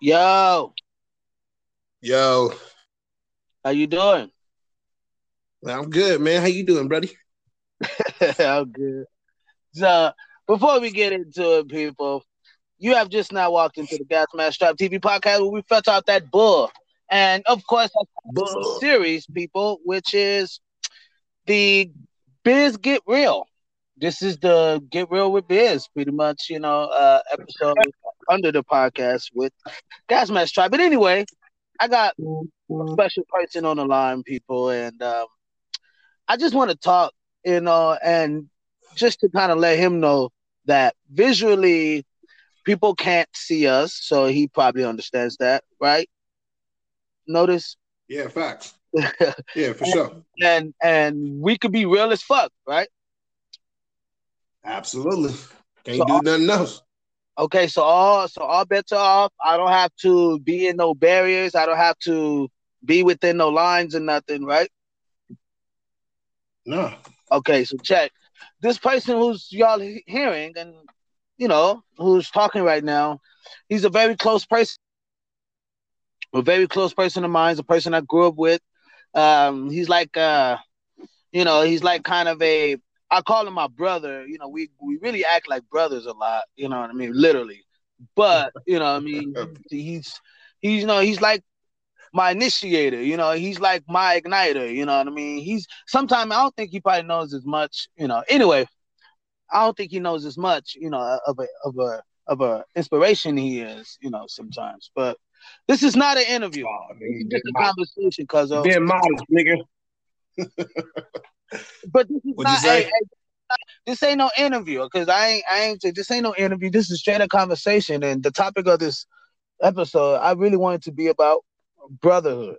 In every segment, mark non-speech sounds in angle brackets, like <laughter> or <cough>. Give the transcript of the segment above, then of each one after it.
Yo, Yo, how you doing? I'm good, man. How you doing, buddy? <laughs> I'm good. So, before we get into it, people, you have just now walked into the Gas Mask Tribe TV podcast where we fetch out that bull. And of course, Bull. series, people, which is the Biz Get Real. This is the Get Real with Biz, pretty much, you know, uh, episode under the podcast with Gas Mask Tribe. But anyway, I got a special person on the line, people, and um, I just want to talk, you know, and just to kind of let him know that visually people can't see us, so he probably understands that, right? Notice, Yeah, facts. <laughs> Yeah, for sure. and and we could be real as fuck, right? Absolutely. Can't So- do nothing else. Okay, so all so all bets are off. I don't have to be in no barriers. I don't have to be within no lines or nothing, right? No. Okay, so check. This person who's y'all hearing and you know who's talking right now, he's a very close person, a very close person of mine. He's a person I grew up with. Um, he's like uh, you know, he's like kind of a I call him my brother. You know, we we really act like brothers a lot. You know what I mean? Literally, but you know, what I mean, <laughs> he's he's you know he's like my initiator, you know, he's like my igniter, you know what I mean? He's sometimes I don't think he probably knows as much, you know. Anyway, I don't think he knows as much, you know, of a of a of a inspiration he is, you know, sometimes. But this is not an interview. Oh, This is just a conversation, cuz. Being modest, nigga. <laughs> but this is What'd not hey, hey, this ain't no interview because I ain't I ain't this ain't no interview. This is straight up conversation, and the topic of this episode I really wanted to be about brotherhood,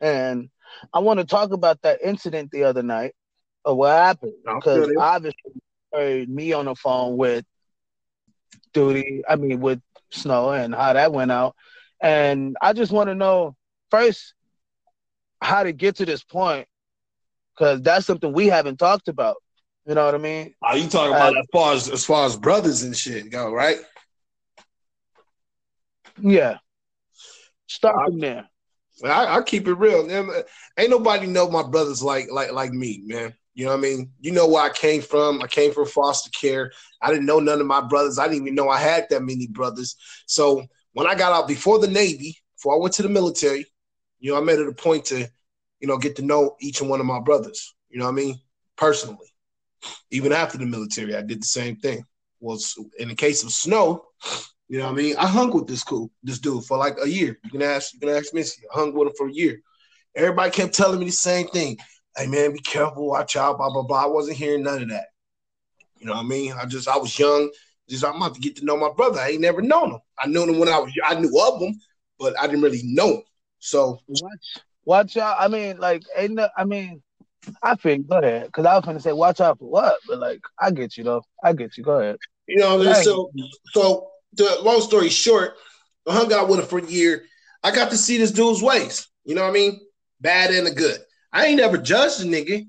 and I want to talk about that incident the other night of what happened because obviously heard me on the phone with Duty, I mean with Snow, and how that went out, and I just want to know first how to get to this point because that's something we haven't talked about. You know what I mean? Are you talking about as far as as far as brothers and shit go, right? Yeah. Start from there. I, I keep it real. Ain't nobody know my brothers like like like me, man. You know what I mean? You know where I came from. I came from foster care. I didn't know none of my brothers. I didn't even know I had that many brothers. So when I got out before the Navy, before I went to the military, you know, I made it a point to, you know, get to know each and one of my brothers. You know what I mean? Personally. Even after the military, I did the same thing. Was in the case of Snow, you know what I mean? I hung with this cool, this dude for like a year. You can ask, you can ask Missy. I hung with him for a year. Everybody kept telling me the same thing. Hey man, be careful, watch out, blah blah blah. I wasn't hearing none of that. You know what I mean? I just I was young. Just I'm about to get to know my brother. I ain't never known him. I knew him when I was I knew of him, but I didn't really know him. So Watch watch out. I mean, like ain't no, I mean, I think go ahead. Cause I was gonna say watch out for what, but like I get you though. I get you. Go ahead. You know, what I mean? So so the long story short, I hung out with him for a year. I got to see this dude's ways. You know what I mean? Bad and the good. I ain't never judged a nigga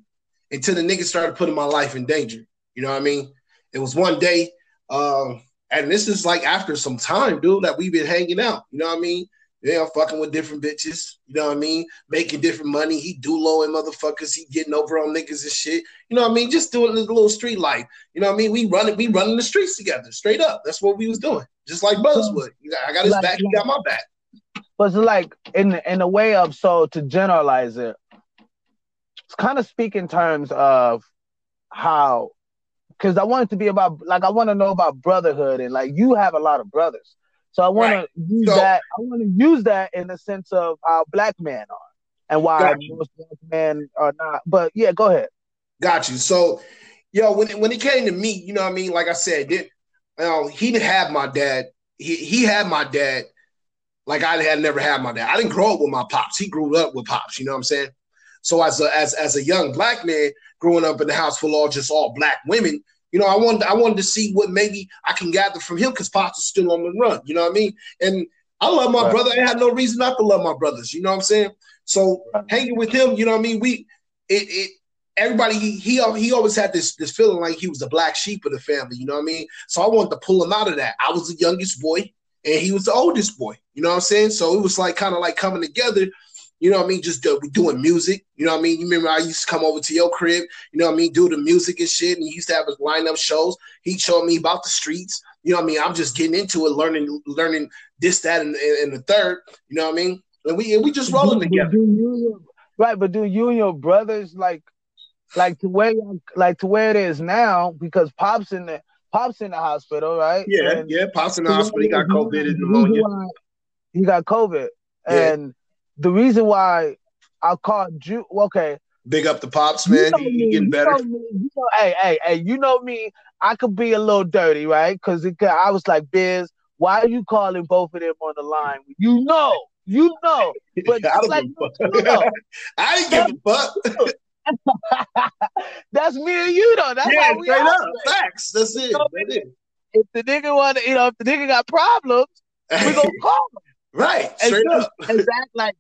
until the nigga started putting my life in danger. You know what I mean? It was one day, um, and this is like after some time, dude, that we've been hanging out. You know what I mean? Yeah, fucking with different bitches. You know what I mean? Making different money. He do low and motherfuckers. He getting over on niggas and shit. You know what I mean? Just doing a little street life. You know what I mean? We running, we running the streets together, straight up. That's what we was doing, just like brothers would. I got his Like- back, he got my back. But it's like in in a way of so to generalize it, it's kind of speak in terms of how because I want it to be about like I want to know about brotherhood and like you have a lot of brothers. So I want Right. to use So- that. I want to use that in the sense of how black men are and why most black men are not. But yeah, go ahead. Got you. So, yo, when when he came to me, you know what I mean? Like I said, did you know, he didn't have my dad. He he had my dad like I had never had my dad. I didn't grow up with my pops. He grew up with pops, you know what I'm saying? So as a as as a young black man growing up in the house full of just all black women, you know, I wanted I wanted to see what maybe I can gather from him because pops was still on the run, you know what I mean? And I love my Right. brother. I had no reason not to love my brothers, you know what I'm saying? So Right. hanging with him, you know what I mean? We it it everybody he he he always had this this feeling like he was the black sheep of the family, you know what I mean? So I wanted to pull him out of that. I was the youngest boy and he was the oldest boy. You know what I'm saying? So it was like kind of like coming together. You know what I mean? Just uh, doing music. You know what I mean? You remember I used to come over to your crib. You know what I mean? Do the music and shit. And he used to have his lineup shows. He showed me about the streets. You know what I mean? I'm just getting into it, learning, learning this, that, and, and the third. You know what I mean? And we and we just rolling do, together. Do you, right, but do you and your brothers like like to where like to where it is now because pops in the pops in the hospital, right? Yeah, and yeah, pops in the hospital. He got COVID and pneumonia. He got COVID, yeah. and the reason why I called you, okay. Big up the pops, man. You know he, he getting better. You know me, you know, hey, hey, hey, you know me. I could be a little dirty, right? Because I was like, Biz, why are you calling both of them on the line? You know, you know. But <laughs> I, like, you know. <laughs> I didn't give a fuck. <laughs> That's me and you though. That's yeah, how we straight up. Facts. That's it. You know, That's it. If the nigga want, you know, if the nigga got problems, we gonna call him. Right. Straight and up. Exactly. Like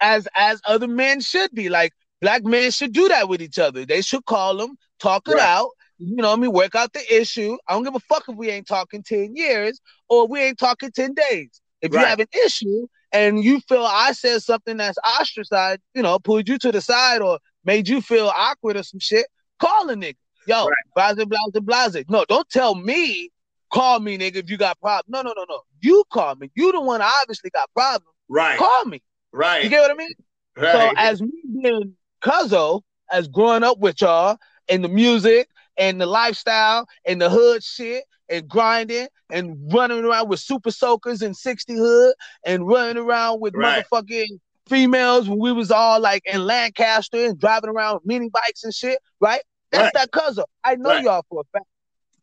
as as other men should be. Like black men should do that with each other. They should call them, talk it right. out. You know what I mean? Work out the issue. I don't give a fuck if we ain't talking 10 years or we ain't talking 10 days. If right. you have an issue and you feel I said something that's ostracized, you know, pulled you to the side or made you feel awkward or some shit, call a nigga. Yo, right. blase, blase, blase. No, don't tell me, call me, nigga, if you got problems. No, no, no, no. You call me. You the one obviously got problems. Right. Call me. Right. You get what I mean? Right. So as me being Cuzzo, as growing up with y'all and the music and the lifestyle and the hood shit and grinding and running around with super soakers and 60 hood and running around with right. motherfucking females when we was all like in Lancaster and driving around mini bikes and shit, right? That's right. that cousin. I know right. y'all for a fact.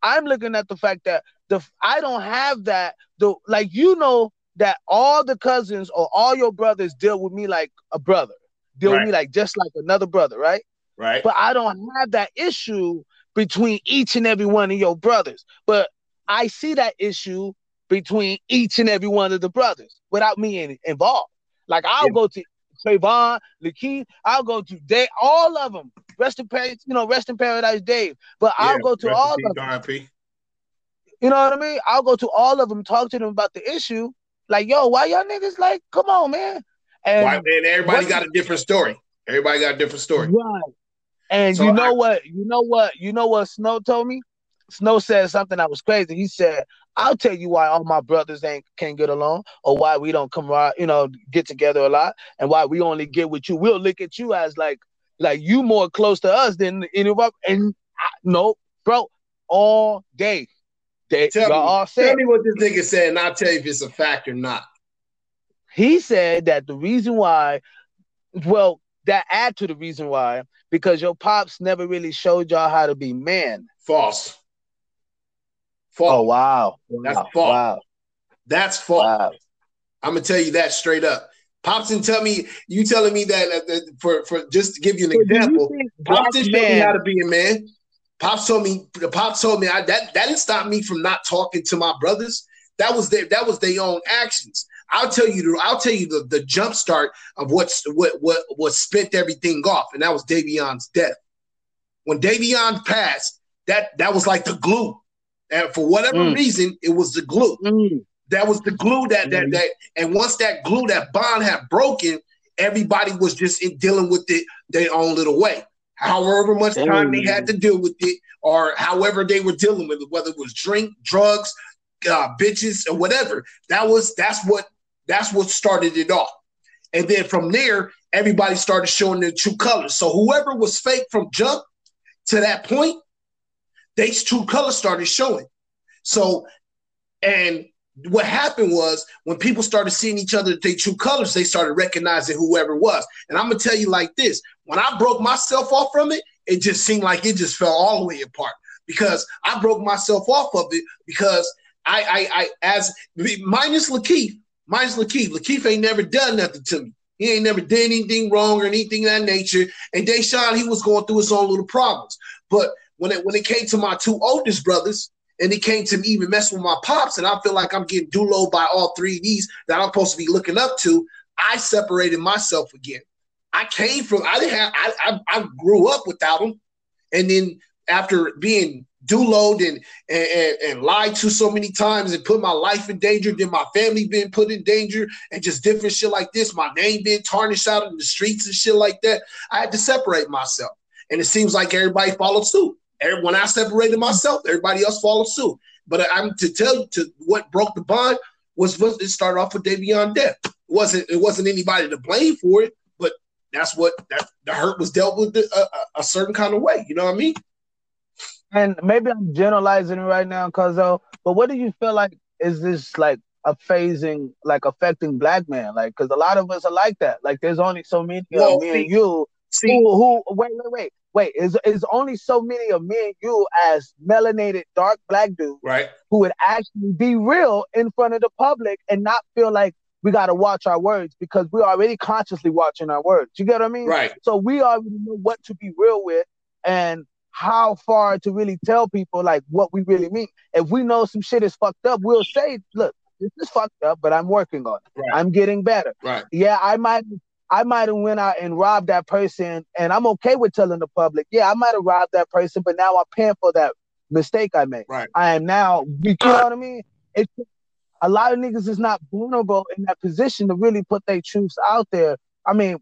I'm looking at the fact that the I don't have that the like you know that all the cousins or all your brothers deal with me like a brother, deal right. with me like just like another brother, right? Right. But I don't have that issue between each and every one of your brothers. But I see that issue between each and every one of the brothers without me involved. Like I'll yeah. go to Trayvon, Lakeith, I'll go to Dave, all of them. Rest in paradise, you know, rest in paradise, Dave. But yeah, I'll go to all of them. You know what I mean? I'll go to all of them, talk to them about the issue. Like, yo, why y'all niggas like, come on, man. And, why, man, everybody got a different story. Everybody got a different story. Right. And so you know I, what? You know what? You know what Snow told me? Snow said something that was crazy. He said, "I'll tell you why all my brothers ain't can't get along, or why we don't come right, you know, get together a lot, and why we only get with you. We'll look at you as like, like you more close to us than any of us. And I, no, bro, all day. They, tell, me, all said, tell me what this nigga said, and I'll tell you if it's a fact or not. He said that the reason why, well, that add to the reason why because your pops never really showed y'all how to be men. False. False. Oh wow, that's false. Wow. That's false. Wow. I'm gonna tell you that straight up. Pops and tell me you telling me that, uh, that for for just to give you an so example. Pops didn't show me how to be a man. Pops told me. the Pops told me I, that that didn't stop me from not talking to my brothers. That was their that was their own actions. I'll tell you. I'll tell you the, the jump start of what's what what what spent everything off, and that was Davion's death. When Davion passed, that that was like the glue, and for whatever mm. reason, it was the glue. Mm. That was the glue that that mm. that, and once that glue, that bond had broken, everybody was just in dealing with it their own little way. However much time they had to deal with it, or however they were dealing with it, whether it was drink, drugs, uh, bitches, or whatever. That was that's what that's what started it off. And then from there, everybody started showing their true colors. So whoever was fake from jump to that point, they true colors started showing. So, and what happened was when people started seeing each other their true colors, they started recognizing whoever was. And I'm gonna tell you like this: when I broke myself off from it, it just seemed like it just fell all the way apart because I broke myself off of it because I, I, I as minus Lakeith, minus Lakeith. Lakeith ain't never done nothing to me. He ain't never did anything wrong or anything of that nature. And Deshaun, he was going through his own little problems. But when it when it came to my two oldest brothers, and it came to me even messing with my pops, and I feel like I'm getting dulo by all three of these that I'm supposed to be looking up to, I separated myself again. I came from I didn't have I I, I grew up without them, and then after being load and, and and lied to so many times and put my life in danger, then my family been put in danger, and just different shit like this. My name being tarnished out in the streets and shit like that. I had to separate myself, and it seems like everybody followed suit. When I separated myself, everybody else followed suit. But I'm to tell you to what broke the bond was, was it started off with Davion death. It wasn't it wasn't anybody to blame for it, but that's what that the hurt was dealt with a, a, a certain kind of way. You know what I mean? And maybe I'm generalizing right now, Cuzzo, but what do you feel like is this like a phasing, like affecting black men? Like, because a lot of us are like that. Like, there's only so many well, of me see, and you see, who, who, wait, wait, wait, wait, is is only so many of me and you as melanated dark black dudes, right, who would actually be real in front of the public and not feel like we got to watch our words because we're already consciously watching our words. You get what I mean? Right. So we already know what to be real with and how far to really tell people like what we really mean. If we know some shit is fucked up, we'll say, look, this is fucked up, but I'm working on it. Right. I'm getting better. Right. Yeah, I might I might have went out and robbed that person, and I'm okay with telling the public, yeah, I might have robbed that person, but now I'm paying for that mistake I made. Right. I am now, you know what I mean? It's a lot of niggas is not vulnerable in that position to really put their truths out there. I mean,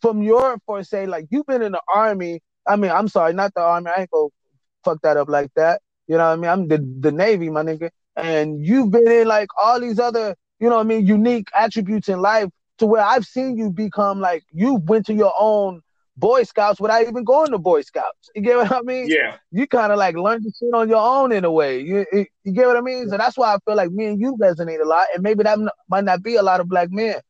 from your for say, like you've been in the army. I mean, I'm sorry, not the army. I ain't gonna fuck that up like that. You know what I mean? I'm the, the Navy, my nigga. And you've been in like all these other, you know what I mean, unique attributes in life to where I've seen you become like you went to your own Boy Scouts without even going to Boy Scouts. You get what I mean? Yeah. You kind of like learned to shit on your own in a way. You, you get what I mean? So that's why I feel like me and you resonate a lot, and maybe that might not be a lot of black men.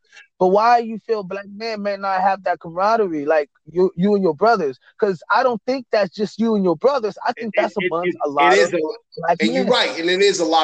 But why you feel black men may not have that camaraderie like you you and your brothers? Because I don't think that's just you and your brothers. I think that's it, among it, a lot. It is, a, and men. you're right, and it is a lot